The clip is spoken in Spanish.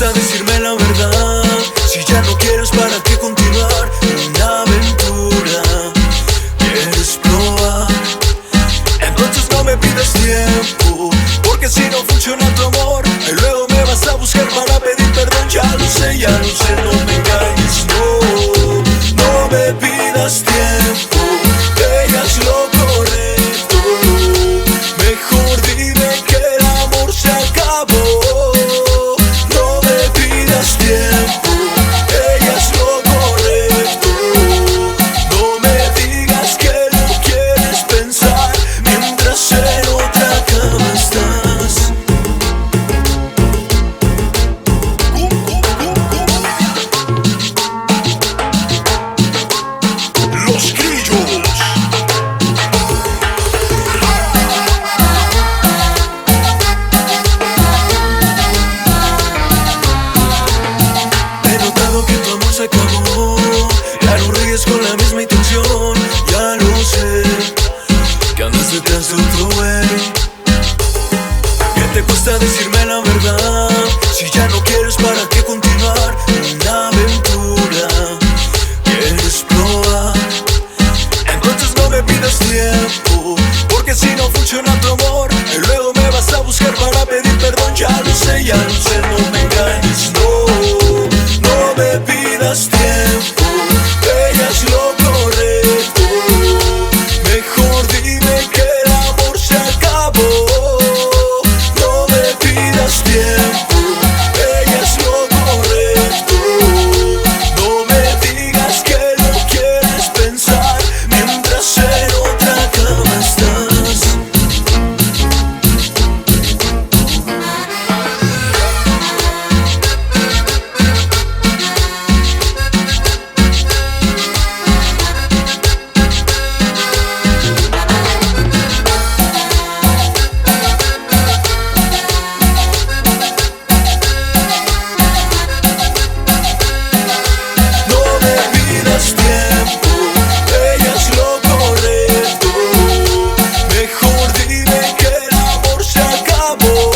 gusta decirme la verdad. Si ya no quieres, ¿para qué continuar? Una aventura quieres probar. Entonces no me pidas tiempo, porque si no funciona tu amor, y luego me vas a buscar para pedir perdón. Ya lo sé, ya lo sé, no me engañes. No me pidas tiempo. Con la misma intención. Ya lo sé Que andas detrás de otro güey. Que te cuesta decirme la verdad. Si ya no quieres para qué continuar Una aventura Quieres probar Entonces no me pidas tiempo Porque si no funciona tu amor Luego me vas a buscar para pedir perdón. Ya lo sé, ya lo sé love.